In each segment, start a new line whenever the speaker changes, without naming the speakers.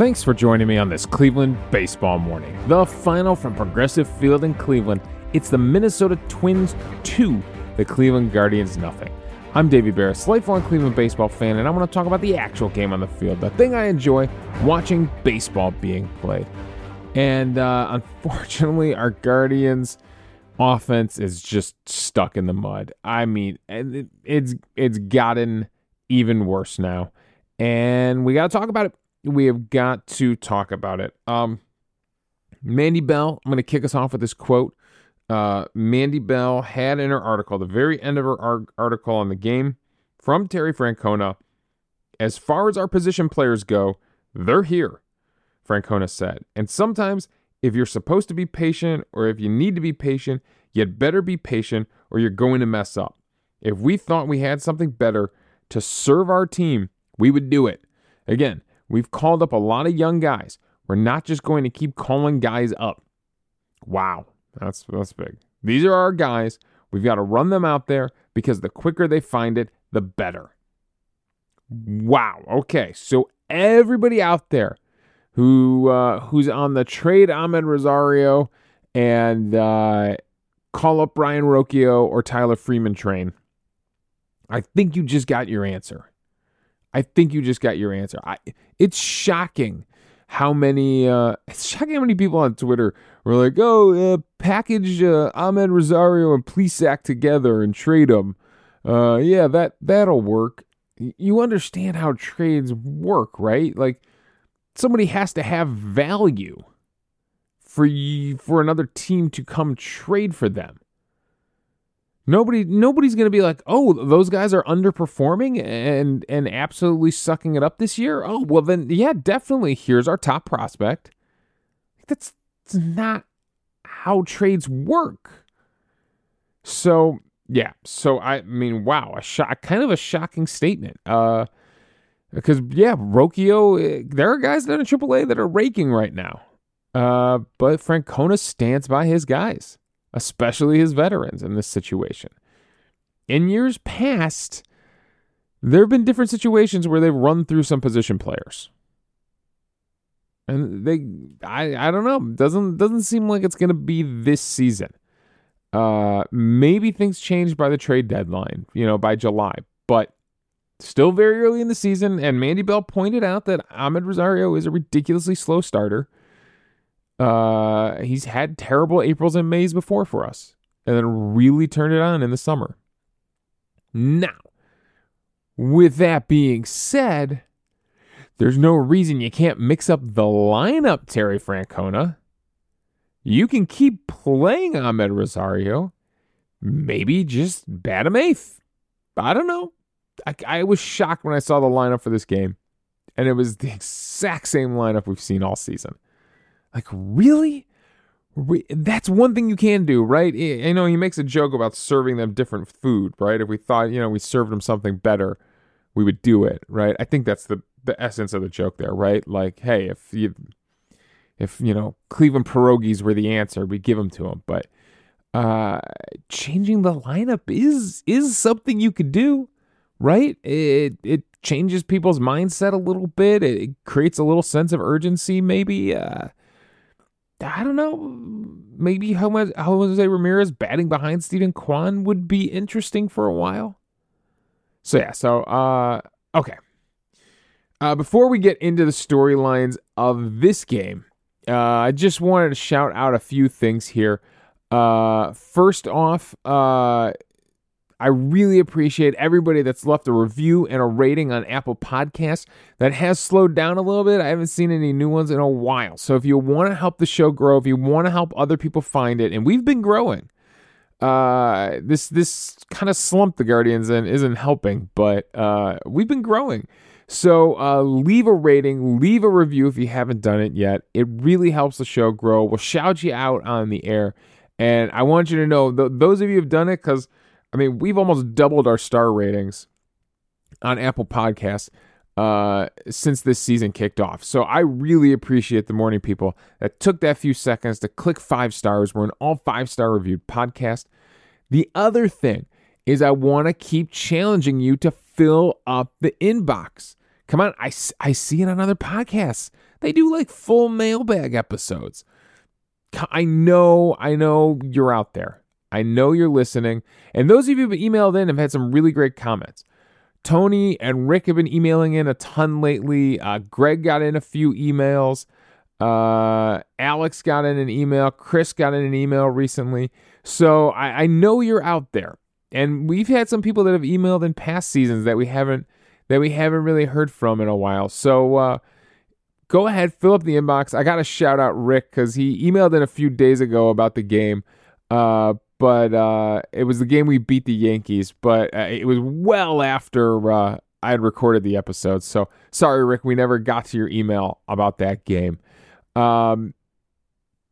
Thanks for joining me on this Cleveland baseball morning. The final from Progressive Field in Cleveland. It's the Minnesota Twins 2, the Cleveland Guardians nothing. I'm Davey Berris, lifelong Cleveland baseball fan, and I want to talk about the actual game on the field, the thing I enjoy watching baseball being played. And uh, unfortunately, our Guardians offense is just stuck in the mud. I mean, it's it's gotten even worse now, and we got to talk about it we have got to talk about it. Um, Mandy Bell, I'm going to kick us off with this quote. Uh, Mandy Bell had in her article, the very end of her article on the game from Terry Francona, as far as our position players go, they're here, Francona said. And sometimes, if you're supposed to be patient or if you need to be patient, you'd better be patient or you're going to mess up. If we thought we had something better to serve our team, we would do it. Again, We've called up a lot of young guys. We're not just going to keep calling guys up. Wow, that's that's big. These are our guys. We've got to run them out there because the quicker they find it, the better. Wow. Okay, so everybody out there who uh, who's on the trade Amed Rosario and uh, call up Brayan Rocchio or Tyler Freeman train, I think you just got your answer. I think you just got your answer. I, it's shocking how many uh, it's shocking how many people on Twitter were like, "Oh, uh, package uh, Amed Rosario and Plesac together and trade them." Uh, yeah, that that'll work. You understand how trades work, right? Like somebody has to have value for you, for another team to come trade for them. Nobody nobody's going to be like, "Oh, those guys are underperforming and and absolutely sucking it up this year." Oh, well then yeah, definitely here's our top prospect. That's, that's not how trades work. So, yeah. So I mean, wow, a shock kind of a shocking statement. Uh because yeah, Rocchio, eh, there are guys that are in AAA that are raking right now. Uh, but Francona stands by his guys especially his veterans in this situation. In years past, there have been different situations where they've run through some position players. And they I I don't know, doesn't doesn't seem like it's going to be this season. Uh maybe things change by the trade deadline, you know, by July, but still very early in the season and Mandy Bell pointed out that Amed Rosario is a ridiculously slow starter uh, he's had terrible Aprils and Mays before for us, and then really turned it on in the summer. Now, with that being said, there's no reason you can't mix up the lineup, Terry Francona. You can keep playing Amed Rosario. Maybe just bat him eighth. I don't know. I, I was shocked when I saw the lineup for this game, and it was the exact same lineup we've seen all season. Like, really? That's one thing you can do, right? You know, he makes a joke about serving them different food, right? If we thought, you know, we served them something better, we would do it, right? I think that's the the essence of the joke there, right? Like, hey, if you if you know Cleveland pierogies were the answer, we give them to them. But uh, changing the lineup is is something you could do, right? It it changes people's mindset a little bit. It creates a little sense of urgency, maybe. Uh, I don't know. Maybe how Jose Ramirez batting behind Steven Kwan would be interesting for a while. So yeah, so uh okay. Uh before we get into the storylines of this game, uh I just wanted to shout out a few things here. Uh first off, uh I really appreciate everybody that's left a review and a rating on Apple Podcasts. That has slowed down a little bit. I haven't seen any new ones in a while. So if you want to help the show grow, if you want to help other people find it, and we've been growing, uh, this this kind of slump the Guardians in isn't helping, but uh, we've been growing. So uh, leave a rating, leave a review if you haven't done it yet. It really helps the show grow. We'll shout you out on the air. And I want you to know, th- those of you who've done it, because I mean, we've almost doubled our star ratings on Apple Podcasts uh, since this season kicked off. So I really appreciate the morning people that took that few seconds to click five stars. We're an all five star reviewed podcast. The other thing is, I want to keep challenging you to fill up the inbox. Come on, I, I see it on other podcasts. they do like full mailbag episodes. I know, I know you're out there. I know you're listening. And those of you who have emailed in have had some really great comments. Tony and Rick have been emailing in a ton lately. Uh, Greg got in a few emails. Uh, Alex got in an email. Chris got in an email recently. So I, I know you're out there. And we've had some people that have emailed in past seasons that we haven't that we haven't really heard from in a while. So uh, go ahead, fill up the inbox. I got to shout out Rick because he emailed in a few days ago about the game. Uh, but uh, it was the game we beat the Yankees, but uh, it was well after uh, I had recorded the episode. So sorry, Rick, we never got to your email about that game. Um,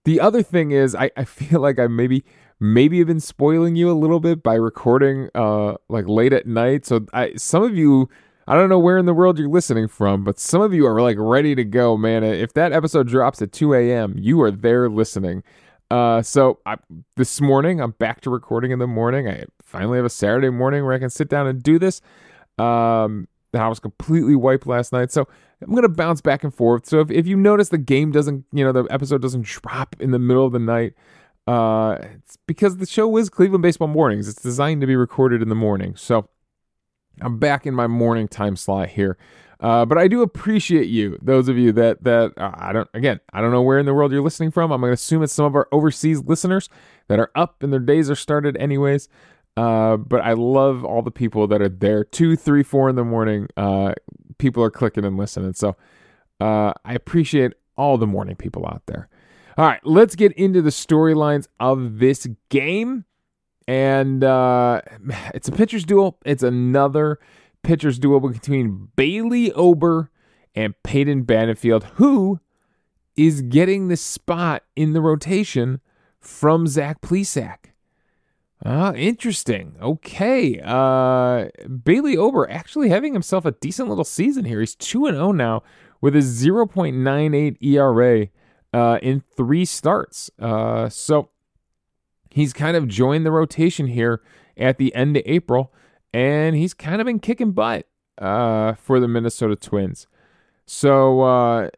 the other thing is, I, I feel like I maybe maybe have been spoiling you a little bit by recording uh like late at night. So I some of you I don't know where in the world you're listening from, but some of you are like ready to go, man. If that episode drops at 2 a.m., you are there listening. Uh, so I, this morning, I'm back to recording in the morning. I finally have a Saturday morning where I can sit down and do this. Um, I was completely wiped last night, so I'm gonna bounce back and forth. So if, if you notice the game doesn't, you know, the episode doesn't drop in the middle of the night, uh, it's because the show is Cleveland Baseball Mornings. It's designed to be recorded in the morning. So I'm back in my morning time slot here. Uh, but I do appreciate you, those of you that that uh, I don't. Again, I don't know where in the world you're listening from. I'm going to assume it's some of our overseas listeners that are up and their days are started, anyways. Uh, but I love all the people that are there, two, three, four in the morning. Uh, people are clicking and listening, so uh, I appreciate all the morning people out there. All right, let's get into the storylines of this game and uh, it's a pitcher's duel. It's another pitcher's duel between Bailey Ober and Peyton Battenfield, who is getting the spot in the rotation from Zach Plesac. Ah, interesting. Okay. Uh, Bailey Ober actually having himself a decent little season here. He's 2 and 0 now with a 0.98 ERA uh, in three starts. Uh, so he's kind of joined the rotation here at the end of April, and he's kind of been kicking butt uh, for the Minnesota Twins. So uh,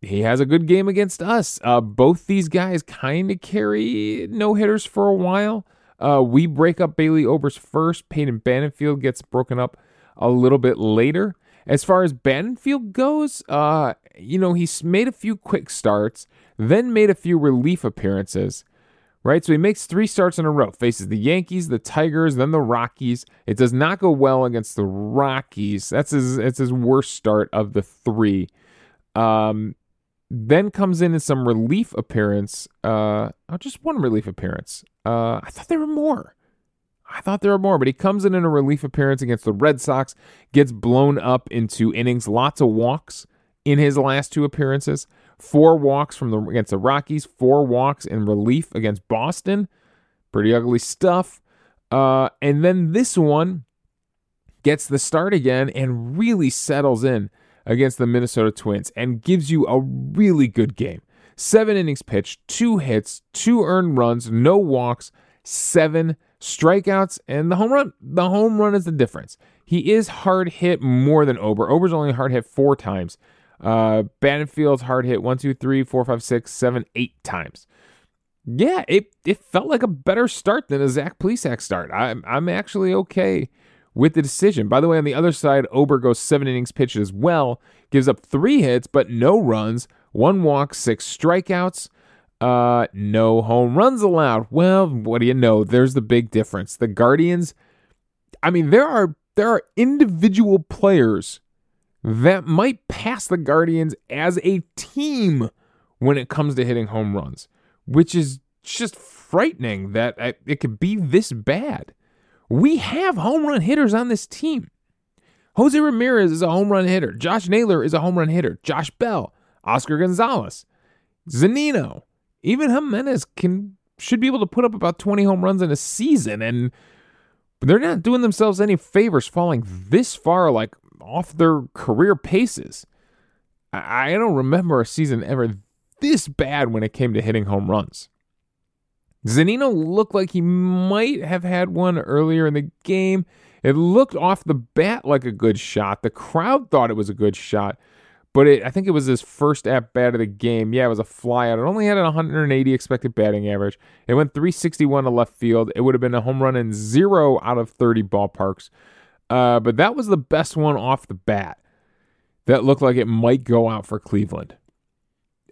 he has a good game against us. Uh, both these guys kind of carry no hitters for a while. Uh, we break up Bailey Ober's first. Peyton Battenfield gets broken up a little bit later. As far as Battenfield goes, uh, you know, he's made a few quick starts, then made a few relief appearances right? So he makes three starts in a row, faces the Yankees, the Tigers, then the Rockies. It does not go well against the Rockies. That's his it's his worst start of the three. Um, then comes in in some relief appearance. Uh, oh, just one relief appearance. Uh, I thought there were more. I thought there were more, but he comes in in a relief appearance against the Red Sox, gets blown up into innings, lots of walks in his last two appearances. Four walks from the against the Rockies, four walks in relief against Boston. Pretty ugly stuff. Uh, and then this one gets the start again and really settles in against the Minnesota Twins and gives you a really good game. Seven innings pitched, two hits, two earned runs, no walks, seven strikeouts, and the home run. The home run is the difference. He is hard hit more than Ober. Ober's only hard hit four times. Uh, Battenfield's hard hit one, two, three, four, five, six, seven, eight times. Yeah, it it felt like a better start than a Zach Plesac start. I'm I'm actually okay with the decision. By the way, on the other side, Ober goes seven innings pitched as well, gives up three hits but no runs, one walk, six strikeouts. Uh, no home runs allowed. Well, what do you know? There's the big difference. The Guardians, I mean, there are there are individual players that might pass the Guardians as a team when it comes to hitting home runs, which is just frightening that it could be this bad. We have home run hitters on this team. Jose Ramirez is a home run hitter. Josh Naylor is a home run hitter. Josh Bell, Oscar Gonzalez, Zunino, even Gimenez can should be able to put up about 20 home runs in a season and they're not doing themselves any favors falling this far like off their career paces. I, I don't remember a season ever this bad when it came to hitting home runs. Zunino looked like he might have had one earlier in the game. It looked off the bat like a good shot. The crowd thought it was a good shot, but it, I think it was his first at bat of the game. Yeah, it was a flyout. It only had an 180 expected batting average. It went 361 to left field. It would have been a home run in zero out of 30 ballparks. Uh, but that was the best one off the bat that looked like it might go out for Cleveland.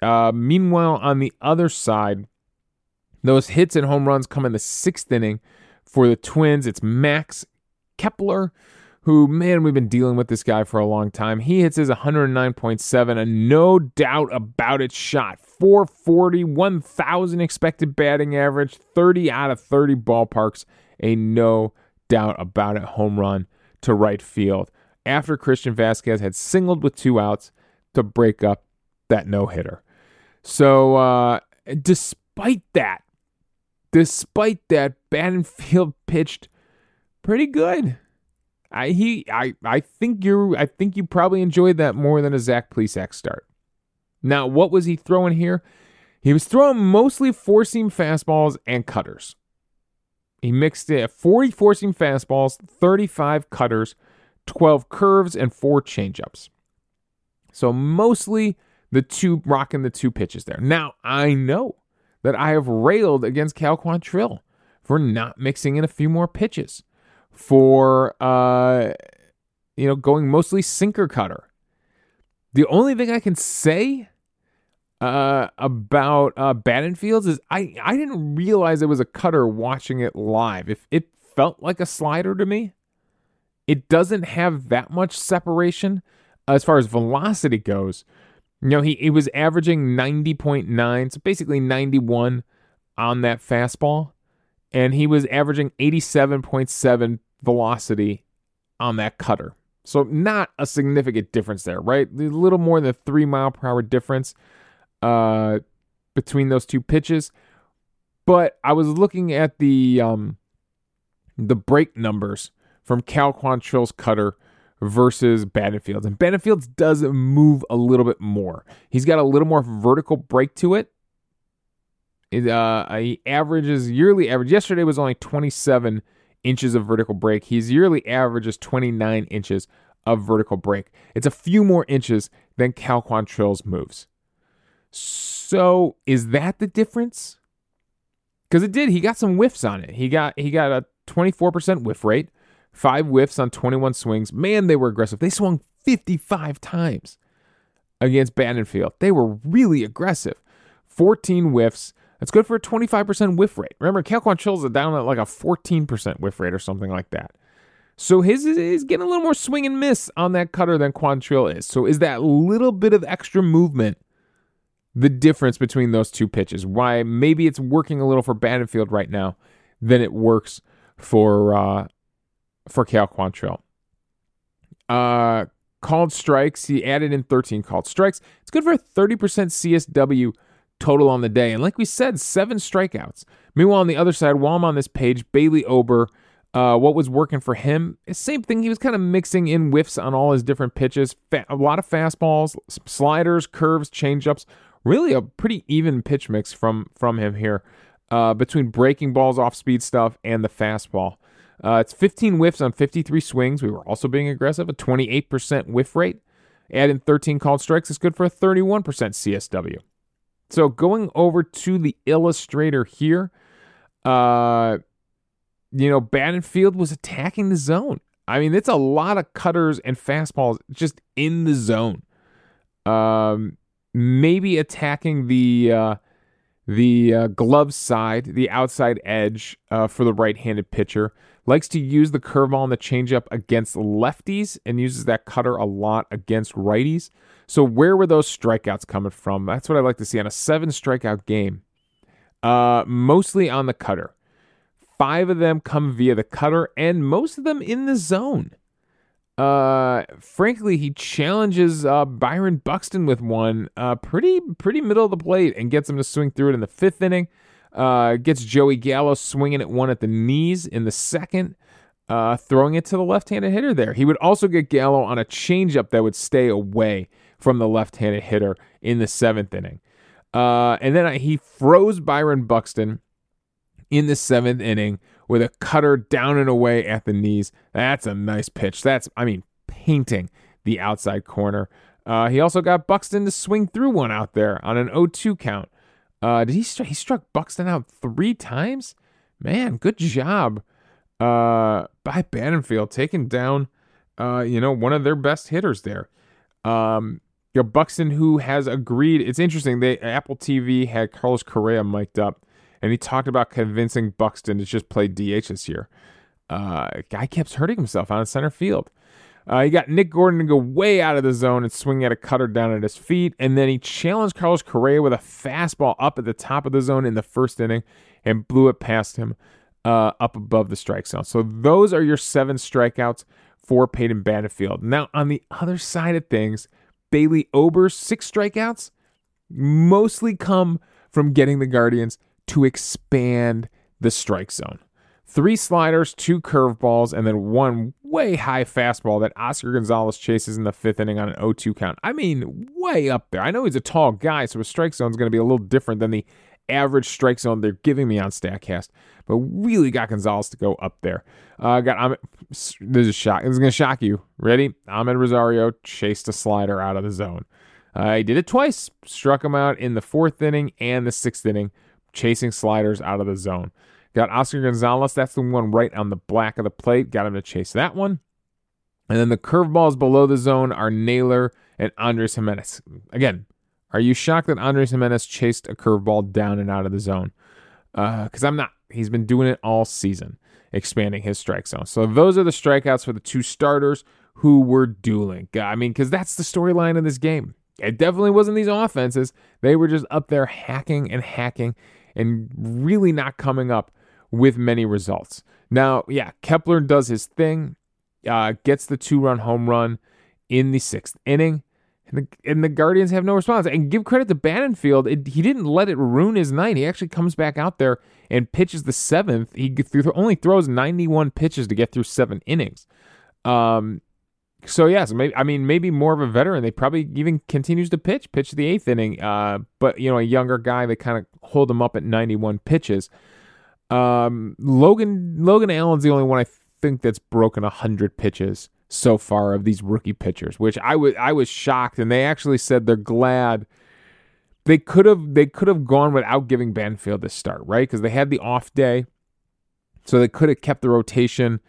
Uh, meanwhile, on the other side, those hits and home runs come in the sixth inning for the Twins. It's Max Kepler who, man, we've been dealing with this guy for a long time. He hits his 109.7, a no doubt about it shot. 440, 1,000 expected batting average, 30 out of 30 ballparks, a no doubt about it home run to right field. After Christian Vázquez had singled with two outs to break up that no hitter. So, uh, despite that, despite that, Battenfield pitched pretty good. I he I I think you I think you probably enjoyed that more than a Zach Plesac start. Now, what was he throwing here? He was throwing mostly four seam fastballs and cutters. He mixed it 40 four seam fastballs, 35 cutters, 12 curves, and four changeups. So mostly the two rocking the two pitches there. Now I know that I have railed against Cal Quantrill for not mixing in a few more pitches for uh, you know going mostly sinker cutter. The only thing I can say uh, about uh, Battenfields is I I didn't realize it was a cutter watching it live. If it felt like a slider to me, it doesn't have that much separation as far as velocity goes. You know, he, he was averaging 90.9, so basically 91 on that fastball and he was averaging 87.7 velocity on that cutter. So not a significant difference there, right? A little more than a three mile per hour difference uh, between those two pitches. But I was looking at the um, the break numbers from Cal Quantrill's cutter versus Battenfield's, and Battenfield's does move a little bit more. He's got a little more vertical break to it, it, uh, he averages yearly average. Yesterday was only 27 inches of vertical break. His yearly average is 29 inches of vertical break. It's a few more inches than Cal Quantrill's moves. So is that the difference? Because it did. He got some whiffs on it. He got he got a 24% whiff rate, five whiffs on 21 swings. Man, they were aggressive. They swung 55 times against Battenfield. They were really aggressive. 14 whiffs, that's good for a 25% whiff rate. Remember, Cal Quantrill's down at like a 14% whiff rate or something like that. So his is getting a little more swing and miss on that cutter than Quantrill is. So is that little bit of extra movement the difference between those two pitches? Why maybe it's working a little for Battenfield right now than it works for uh, for Cal Quantrill. Uh, called strikes. He added in 13 called strikes. It's good for a 30% CSW total on the day. And like we said, seven strikeouts. Meanwhile, on the other side, while I'm on this page, Bailey Ober, uh, what was working for him? Same thing. He was kind of mixing in whiffs on all his different pitches. A lot of fastballs, sliders, curves, changeups. Really a pretty even pitch mix from from him here uh, between breaking balls, off speed stuff, and the fastball. Uh, it's 15 whiffs on 53 swings. We were also being aggressive, a 28% whiff rate. Add in 13 called strikes is good for a 31% CSW. So going over to the illustrator here, uh, you know, Battenfield was attacking the zone. I mean, it's a lot of cutters and fastballs just in the zone. Um, maybe attacking the uh, the uh, glove side, the outside edge uh, for the right-handed pitcher. Likes to use the curveball and the changeup against lefties and uses that cutter a lot against righties. So where were those strikeouts coming from? That's what I like to see on a seven strikeout game. Uh, mostly on the cutter. Five of them come via the cutter, and most of them in the zone. Uh, frankly, he challenges uh, Byron Buxton with one uh, pretty pretty middle of the plate and gets him to swing through it in the fifth inning. Uh, gets Joey Gallo swinging at one at the knees in the second, uh, throwing it to the left-handed hitter there. He would also get Gallo on a changeup that would stay away from the left-handed hitter in the seventh inning. Uh, and then he froze Byron Buxton in the seventh inning with a cutter down and away at the knees. That's a nice pitch. That's, I mean, painting the outside corner. Uh, he also got Buxton to swing through one out there on an 0-2 count. Uh, did he he struck Buxton out three times? Man, good job uh, by Battenfield taking down uh, you know one of their best hitters there. Um, you know, Buxton, who has agreed. It's interesting. They Apple TV had Carlos Correa mic'd up, and he talked about convincing Buxton to just play DH this year. Uh, guy keeps hurting himself on center field. Uh, he got Nick Gordon to go way out of the zone and swing at a cutter down at his feet, and then he challenged Carlos Correa with a fastball up at the top of the zone in the first inning and blew it past him uh, up above the strike zone. So those are your seven strikeouts for Peyton Battenfield. Now on the other side of things, Bailey Ober's six strikeouts mostly come from getting the Guardians to expand the strike zone. Three sliders, two curveballs, and then one way high fastball that Oscar Gonzalez chases in the fifth inning on an 0 2 count. I mean, way up there. I know he's a tall guy, so his strike zone is going to be a little different than the average strike zone they're giving me on StatCast, but really got Gonzalez to go up there. Uh, got this is shock. This is going to shock you. Ready? Amed Rosario chased a slider out of the zone. Uh, he did it twice. Struck him out in the fourth inning and the sixth inning, chasing sliders out of the zone. Got Oscar Gonzalez. That's the one right on the black of the plate. Got him to chase that one. And then the curveballs below the zone are Naylor and Andres Gimenez. Again, are you shocked that Andres Gimenez chased a curveball down and out of the zone? Because uh, I'm not. He's been doing it all season, expanding his strike zone. So those are the strikeouts for the two starters who were dueling. I mean, because that's the storyline of this game. It definitely wasn't these offenses. They were just up there hacking and hacking and really not coming up with many results. Now, yeah, Kepler does his thing, uh, gets the two run home run in the sixth inning. And the, and the Guardians have no response. And give credit to Battenfield. It, he didn't let it ruin his night. He actually comes back out there and pitches the seventh. He only throws 91 pitches to get through seven innings. Um, so yes, maybe I mean maybe more of a veteran. They probably even continues to pitch, pitch the eighth inning. Uh, but you know a younger guy, they kind of hold him up at 91 pitches. Um, Logan Logan Allen's the only one I think that's broken 100 pitches so far of these rookie pitchers, which I was I was shocked, and they actually said they're glad they could have they could have gone without giving Battenfield this start, right? Because they had the off day, so they could have kept the rotation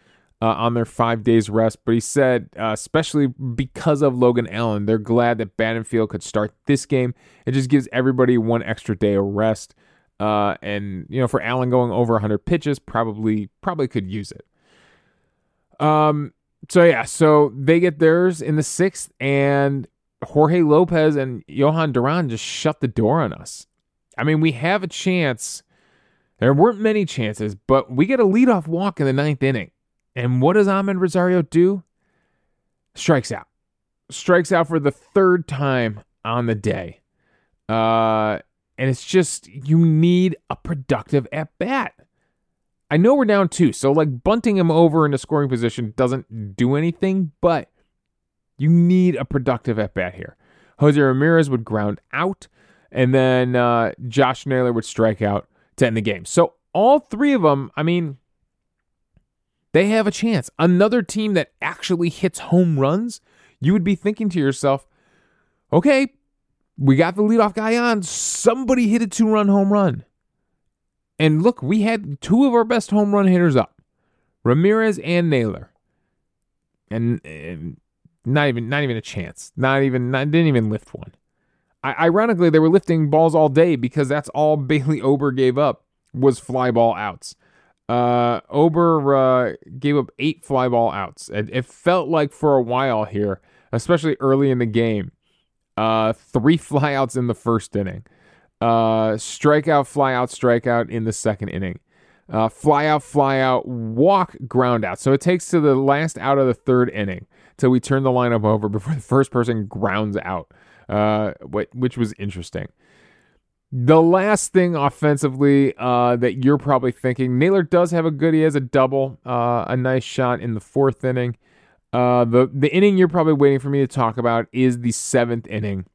uh, on their five days rest. But he said, uh, especially because of Logan Allen, they're glad that Battenfield could start this game. It just gives everybody one extra day of rest. Uh, and you know, for Allen going over 100 pitches, probably probably could use it. Um, so yeah, so they get theirs in the sixth, and Jorge Lopez and Jhoan Duran just shut the door on us. I mean, we have a chance. There weren't many chances, but we get a leadoff walk in the ninth inning. And what does Amed Rosario do? Strikes out. Strikes out for the third time on the day. Uh, and it's just, you need a productive at bat. I know we're down two, so like bunting him over in a scoring position doesn't do anything, but you need a productive at bat here. Jose Ramirez would ground out, and then uh, Josh Naylor would strike out to end the game. So all three of them, I mean, they have a chance. Another team that actually hits home runs, you would be thinking to yourself, okay, we got the leadoff guy on. Somebody hit a two run home run. And look, we had two of our best home run hitters up, Ramirez and Naylor, and, and not even not even a chance. Not even not, didn't even lift one. I, ironically, they were lifting balls all day because that's all Bailey Ober gave up was fly ball outs. Uh, Ober uh, gave up eight fly ball outs. It, it felt like for a while here, especially early in the game, uh, three flyouts in the first inning. Uh, strikeout, flyout, strikeout in the second inning. Uh, fly out, fly out, walk, ground out. So it takes to the last out of the third inning till we turn the lineup over before the first person grounds out, uh, which was interesting. The last thing offensively uh, that you're probably thinking, Naylor does have a good. He has a double, uh, a nice shot in the fourth inning. Uh, the the inning you're probably waiting for me to talk about is the seventh inning.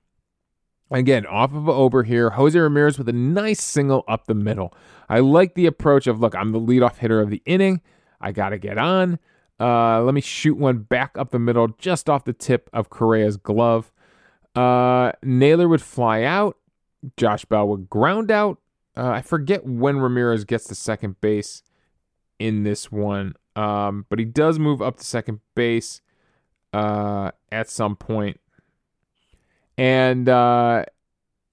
Again, off of Ober here, Jose Ramirez with a nice single up the middle. I like the approach of look, I'm the leadoff hitter of the inning. I got to get on. Uh, let me shoot one back up the middle, just off the tip of Correa's glove. Uh, Naylor would fly out. Josh Bell would ground out. Uh, I forget when Ramirez gets to second base in this one, um, but he does move up to second base uh, at some point. And uh,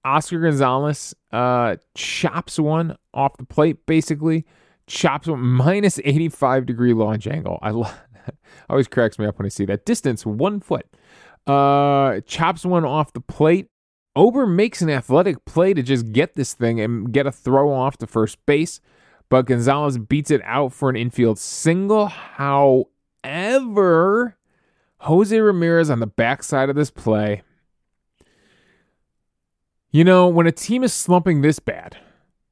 Oscar Gonzalez uh, chops one off the plate, basically. Chops one minus 85 degree launch angle. I love always cracks me up when I see that. Distance, one foot. Uh, chops one off the plate. Ober makes an athletic play to just get this thing and get a throw off to first base, but Gonzalez beats it out for an infield single. However, Jose Ramirez on the backside of this play. You know, when a team is slumping this bad,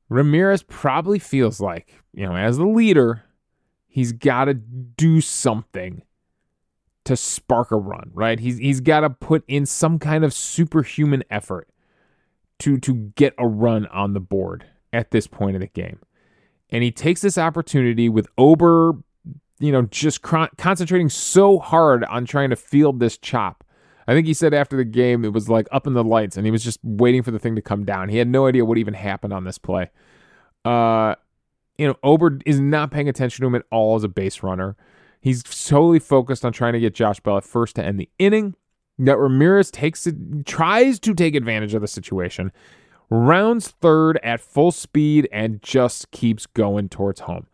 Ramirez probably feels like, you know, as the leader, he's got to do something to spark a run, right? He's he's got to put in some kind of superhuman effort to to get a run on the board at this point in the game. And he takes this opportunity with Ober, you know, just concentrating so hard on trying to field this chop. I think he said after the game it was like up in the lights and he was just waiting for the thing to come down. He had no idea what even happened on this play. Uh you know, Ober is not paying attention to him at all as a base runner. He's solely focused on trying to get Josh Bell at first to end the inning. That Ramirez takes it, tries to take advantage of the situation, rounds third at full speed, and just keeps going towards home.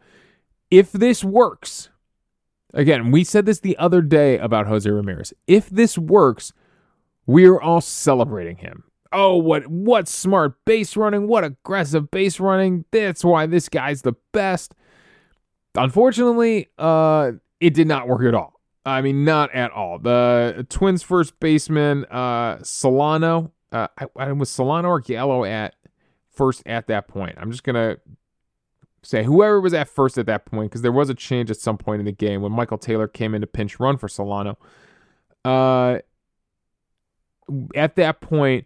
If this works, again, we said this the other day about Jose Ramirez. If this works, we're all celebrating him. Oh, what what smart base running, what aggressive base running. That's why this guy's the best. Unfortunately, uh, it did not work at all. I mean, not at all. The Twins' first baseman, uh, Solano, uh, I, I was Solano or Gallo at first at that point. I'm just gonna say whoever was at first at that point because there was a change at some point in the game when Michael Taylor came in to pinch run for Solano. Uh, at that point,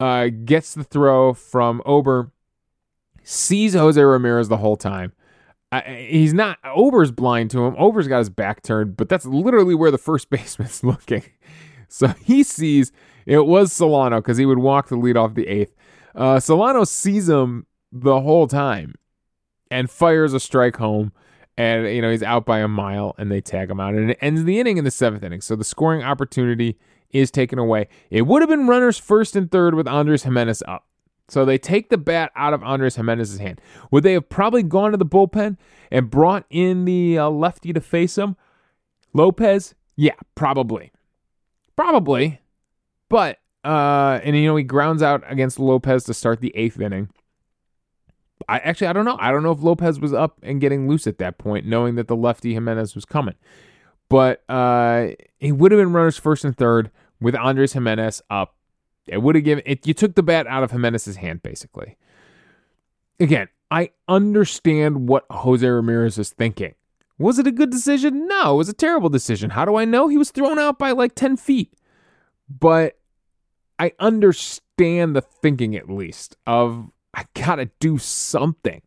uh, gets the throw from Ober, sees Jose Ramirez the whole time, I, he's not Ober's blind to him. Ober's got his back turned, but that's literally where the first baseman's looking. So he sees it was Solano because he would walk the lead off the eighth. Uh, Solano sees him the whole time and fires a strike home. And you know he's out by a mile, and they tag him out, and it ends the inning in the seventh inning. So the scoring opportunity is taken away. It would have been runners first and third with Andres Gimenez up. So they take the bat out of Andres Gimenez's hand. Would they have probably gone to the bullpen and brought in the uh, lefty to face him? Lopez? Yeah, probably. Probably. But, uh, and you know, he grounds out against Lopez to start the eighth inning. I actually, I don't know. I don't know if Lopez was up and getting loose at that point, knowing that the lefty Gimenez was coming. But uh, he would have been runners first and third with Andres Gimenez up it would have given it. You took the bat out of Gimenez's hand, basically. Again, I understand what Jose Ramirez is thinking. Was it a good decision? No, it was a terrible decision. How do I know? He was thrown out by like 10 feet. But I understand the thinking at least of I gotta do something.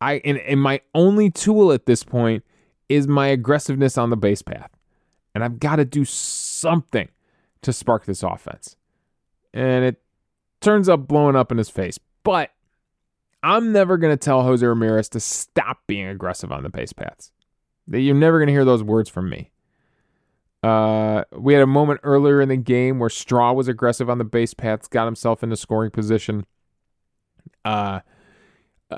I and, and my only tool at this point is my aggressiveness on the base path. And I've got to do something to spark this offense and it turns up blowing up in his face. But I'm never going to tell Jose Ramirez to stop being aggressive on the base paths. You're never going to hear those words from me. Uh, we had a moment earlier in the game where Straw was aggressive on the base paths, got himself into scoring position. Uh,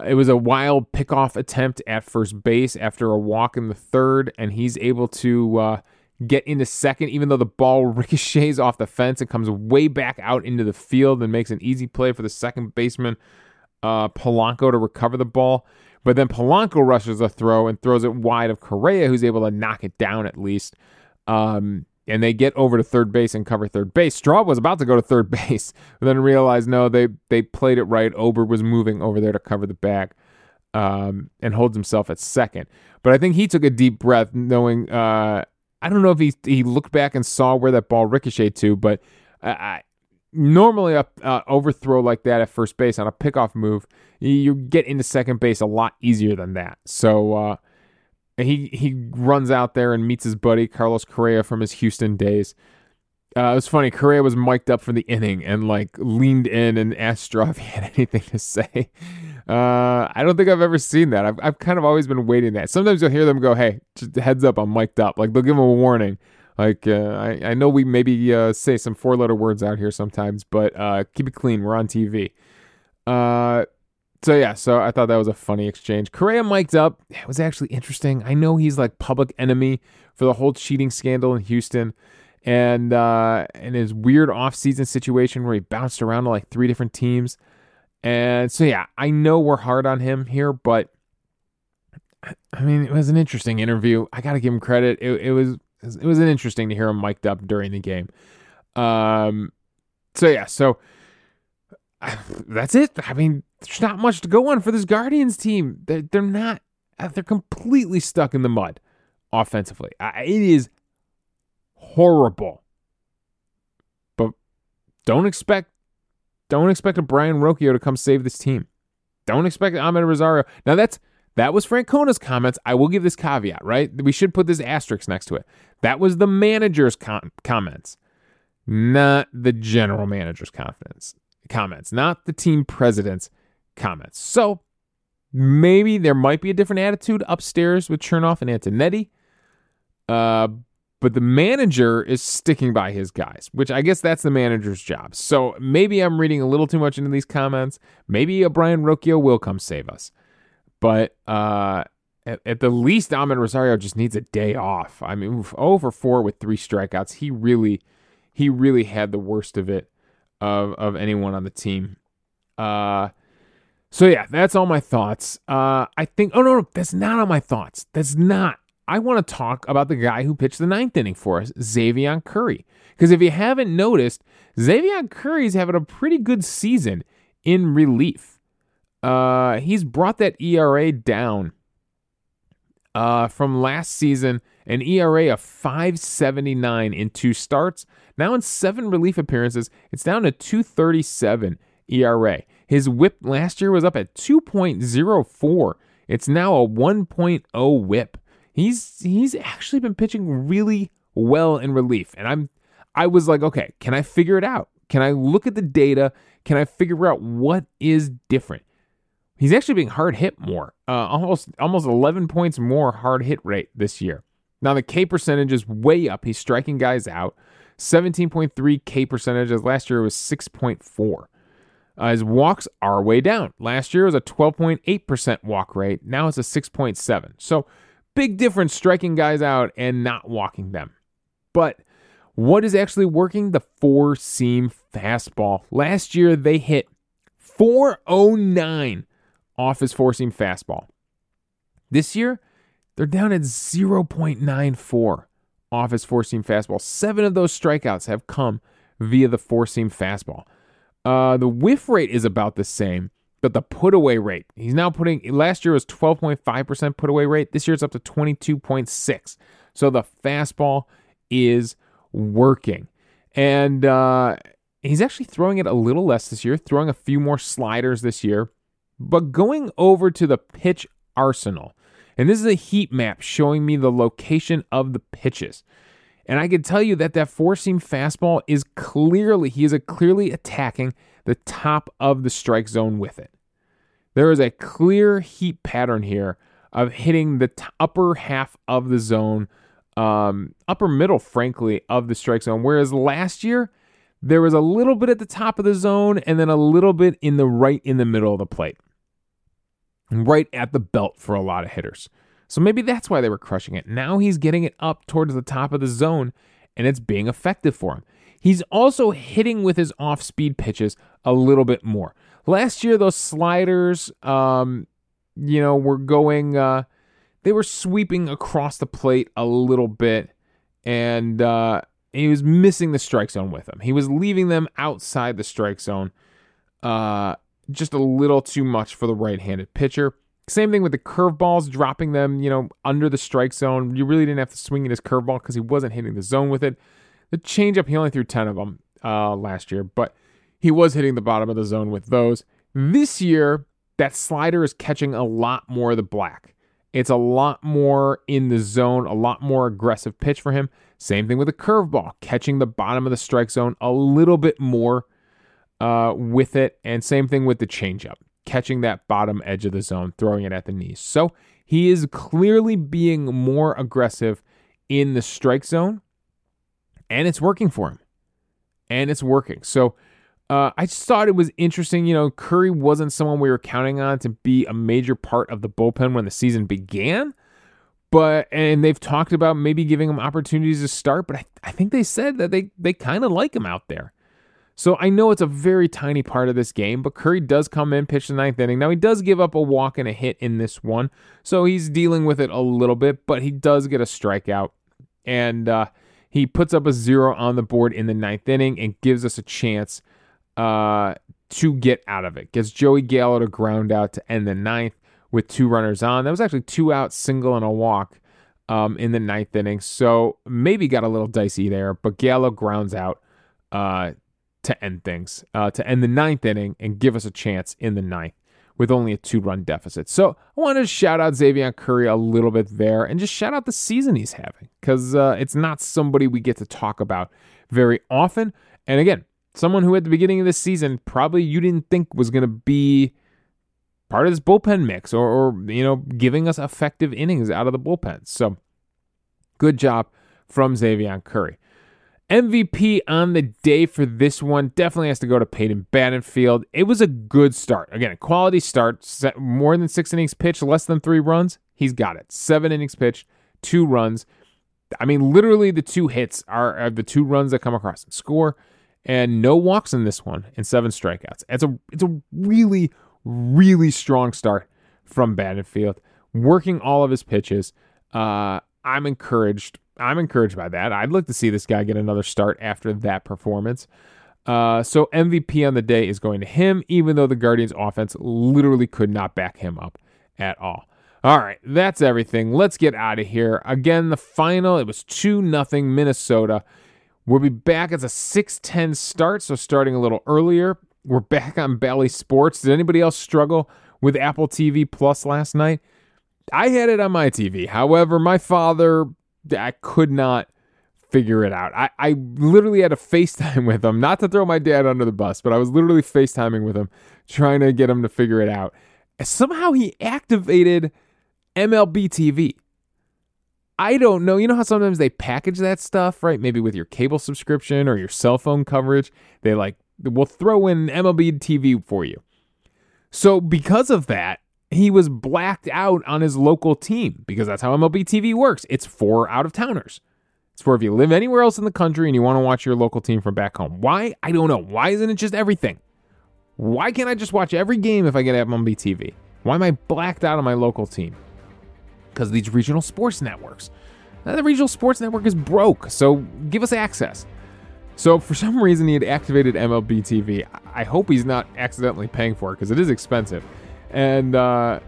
it was a wild pickoff attempt at first base after a walk in the third, and he's able to uh, get into second, even though the ball ricochets off the fence and comes way back out into the field and makes an easy play for the second baseman, uh, Polanco, to recover the ball. But then Polanco rushes a throw and throws it wide of Correa, who's able to knock it down at least. Um, and they get over to third base and cover third base. Straw was about to go to third base, but then realized no, they they played it right. Ober was moving over there to cover the bag. Um, and holds himself at second. But I think he took a deep breath, knowing uh, I don't know if he he looked back and saw where that ball ricocheted to, but I, normally a uh, overthrow like that at first base on a pickoff move, you get into second base a lot easier than that. So uh, he he runs out there and meets his buddy Carlos Correa from his Houston days. Uh, it was funny. Correa was mic'd up for the inning and like leaned in and asked Straw if he had anything to say. Uh, I don't think I've ever seen that. I've, I've kind of always been waiting that. Sometimes you'll hear them go, "Hey, just heads up, I'm mic'd up." Like they'll give them a warning. Like uh, I, I know we maybe uh, say some four letter words out here sometimes, but uh, keep it clean. We're on TV. Uh, so yeah, so I thought that was a funny exchange. Correa mic'd up. It was actually interesting. I know he's like public enemy for the whole cheating scandal in Houston and uh, and his weird offseason situation where he bounced around to like three different teams. And so yeah, I know we're hard on him here, but I mean it was an interesting interview. I got to give him credit. It, it was it was interesting to hear him mic'd up during the game. Um, so yeah, so that's it. I mean, there's not much to go on for this Guardians team. They're, they're not. They're completely stuck in the mud offensively. It is horrible. But don't expect don't expect a Brayan Rocchio to come save this team. Don't expect Amed Rosario. Now that's that was Francona's comments. I will give this caveat, right? We should put this asterisk next to it. That was the manager's com- comments, not the general manager's confidence comments, not the team president's comments. So maybe there might be a different attitude upstairs with Chernoff and Antonetti. Uh, but the manager is sticking by his guys, which I guess that's the manager's job. So maybe I'm reading a little too much into these comments. Maybe a Brayan Rocchio will come save us. But uh, at, at, the least, Amed Rosario just needs a day off. I mean, over 4 with three strikeouts. He really, he really had the worst of it of, of anyone on the team. Uh, so yeah, that's all my thoughts. Uh, I think. Oh no, no, that's not all my thoughts. That's not. I want to talk about the guy who pitched the ninth inning for us, Xzavion Curry. Because if you haven't noticed, Xzavion Curry's having a pretty good season in relief. Uh, he's brought that ERA down uh, from last season, an ERA of 579 in two starts. Now in seven relief appearances, it's down to 237 ERA. His whip last year was up at 2.04. It's now a 1.0 whip he's he's actually been pitching really well in relief. And I'm I was like, okay, can I figure it out? Can I look at the data? Can I figure out what is different? He's actually being hard hit more, uh, almost almost 11 points more hard hit rate this year. Now the K percentage is way up. He's striking guys out. 17.3 K percentage as last year It was 6.4. Uh, his walks are way down. Last year was a 12.8% walk rate. Now it's a 6.7. So Big difference striking guys out and not walking them. But what is actually working? The four seam fastball. Last year they hit 409 off his four seam fastball. This year they're down at 0.94 off his four seam fastball. Seven of those strikeouts have come via the four seam fastball. Uh, the whiff rate is about the same, but the put away rate, he's now putting last year was 12.5% put away rate. This year it's up to 22.6. So the fastball is working. And uh, he's actually throwing it a little less this year, throwing a few more sliders this year. But going over to the pitch arsenal, and this is a heat map showing me the location of the pitches. And I can tell you that that four seam fastball is clearly, he is clearly attacking the top of the strike zone with it. There is a clear heat pattern here of hitting the t- upper half of the zone, um, upper middle, frankly, of the strike zone. Whereas last year, there was a little bit at the top of the zone and then a little bit in the right in the middle of the plate, right at the belt for a lot of hitters. So maybe that's why they were crushing it. Now he's getting it up towards the top of the zone and it's being effective for him. He's also hitting with his off speed pitches a little bit more. Last year, those sliders, um, you know, were going, uh, they were sweeping across the plate a little bit, and uh, he was missing the strike zone with them. He was leaving them outside the strike zone uh, just a little too much for the right handed pitcher. Same thing with the curveballs, dropping them, you know, under the strike zone. You really didn't have to swing at his curveball because he wasn't hitting the zone with it. The changeup, he only threw 10 of them uh, last year, but he was hitting the bottom of the zone with those. This year, that slider is catching a lot more of the black. It's a lot more in the zone, a lot more aggressive pitch for him. Same thing with a curveball, catching the bottom of the strike zone a little bit more uh, with it. And same thing with the changeup, catching that bottom edge of the zone, throwing it at the knees. So he is clearly being more aggressive in the strike zone, and it's working for him. And it's working. So uh, I just thought it was interesting. You know, Curry wasn't someone we were counting on to be a major part of the bullpen when the season began. But and they've talked about maybe giving him opportunities to start, but I, I think they said that they they kind of like him out there. So I know it's a very tiny part of this game, but Curry does come in, pitch the ninth inning. Now he does give up a walk and a hit in this one, so he's dealing with it a little bit, but he does get a strikeout, and uh, he puts up a zero on the board in the ninth inning and gives us a chance uh, to get out of it. Gets Joey Gallo to ground out to end the ninth with two runners on. That was actually two outs, single and a walk um, in the ninth inning, so maybe got a little dicey there, but Gallo grounds out. Uh, to end things, uh, to end the ninth inning and give us a chance in the ninth with only a two run deficit. So I wanted to shout out Xzavion Curry a little bit there and just shout out the season he's having because uh, it's not somebody we get to talk about very often. And again, someone who at the beginning of this season probably you didn't think was going to be part of this bullpen mix or, or, you know, giving us effective innings out of the bullpen. So good job from Xzavion Curry. MVP on the day for this one definitely has to go to Peyton Battenfield. It was a good start. Again, a quality start. More than six innings pitched, less than three runs. He's got it. Seven innings pitched, two runs. I mean, literally, the two hits are, are the two runs that come across and score, and no walks in this one, and seven strikeouts. It's a it's a really really strong start from Battenfield, working all of his pitches. Uh, I'm encouraged I'm encouraged by that. I'd like to see this guy get another start after that performance. Uh, so MVP on the day is going to him, even though the Guardians offense literally could not back him up at all. All right, that's everything. Let's get out of here. Again, the final, it was 2 nothing Minnesota. We'll be back as a 6-10 start, so starting a little earlier. We're back on Bally Sports. Did anybody else struggle with Apple TV Plus last night? I had it on my TV. However, my father I could not figure it out. I, I literally had a FaceTime with him, not to throw my dad under the bus, but I was literally FaceTiming with him, trying to get him to figure it out. Somehow he activated MLB TV. I don't know. You know how sometimes they package that stuff, right? Maybe with your cable subscription or your cell phone coverage. They like, will throw in MLB TV for you. So, because of that, he was blacked out on his local team because that's how MLB TV works. It's for out of towners. It's for if you live anywhere else in the country and you want to watch your local team from back home. Why? I don't know. Why isn't it just everything? Why can't I just watch every game if I get MLB TV? Why am I blacked out on my local team? Because these regional sports networks. Now, the regional sports network is broke, so give us access. So for some reason he had activated MLB TV. I hope he's not accidentally paying for it because it is expensive. And uh,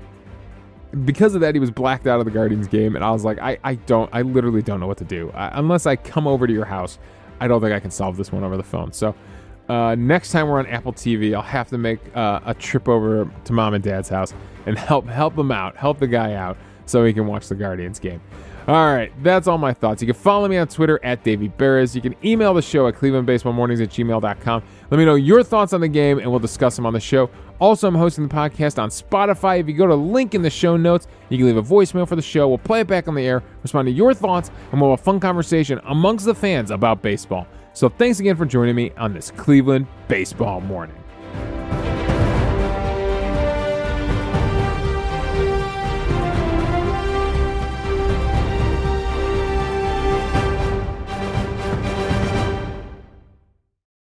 because of that, he was blacked out of the Guardians game. And I was like, I, I don't, I literally don't know what to do. I, unless I come over to your house, I don't think I can solve this one over the phone. So uh, next time we're on Apple TV, I'll have to make uh, a trip over to mom and dad's house and help help him out, help the guy out, so he can watch the Guardians game. All right, that's all my thoughts. You can follow me on Twitter at Davey Berris. You can email the show at clevelandbaseballmornings at gmail.com. Let me know your thoughts on the game, and we'll discuss them on the show. Also, I'm hosting the podcast on Spotify. If you go to the link in the show notes, you can leave a voicemail for the show. We'll play it back on the air, respond to your thoughts, and we'll have a fun conversation amongst the fans about baseball. So thanks again for joining me on this Cleveland Baseball Morning.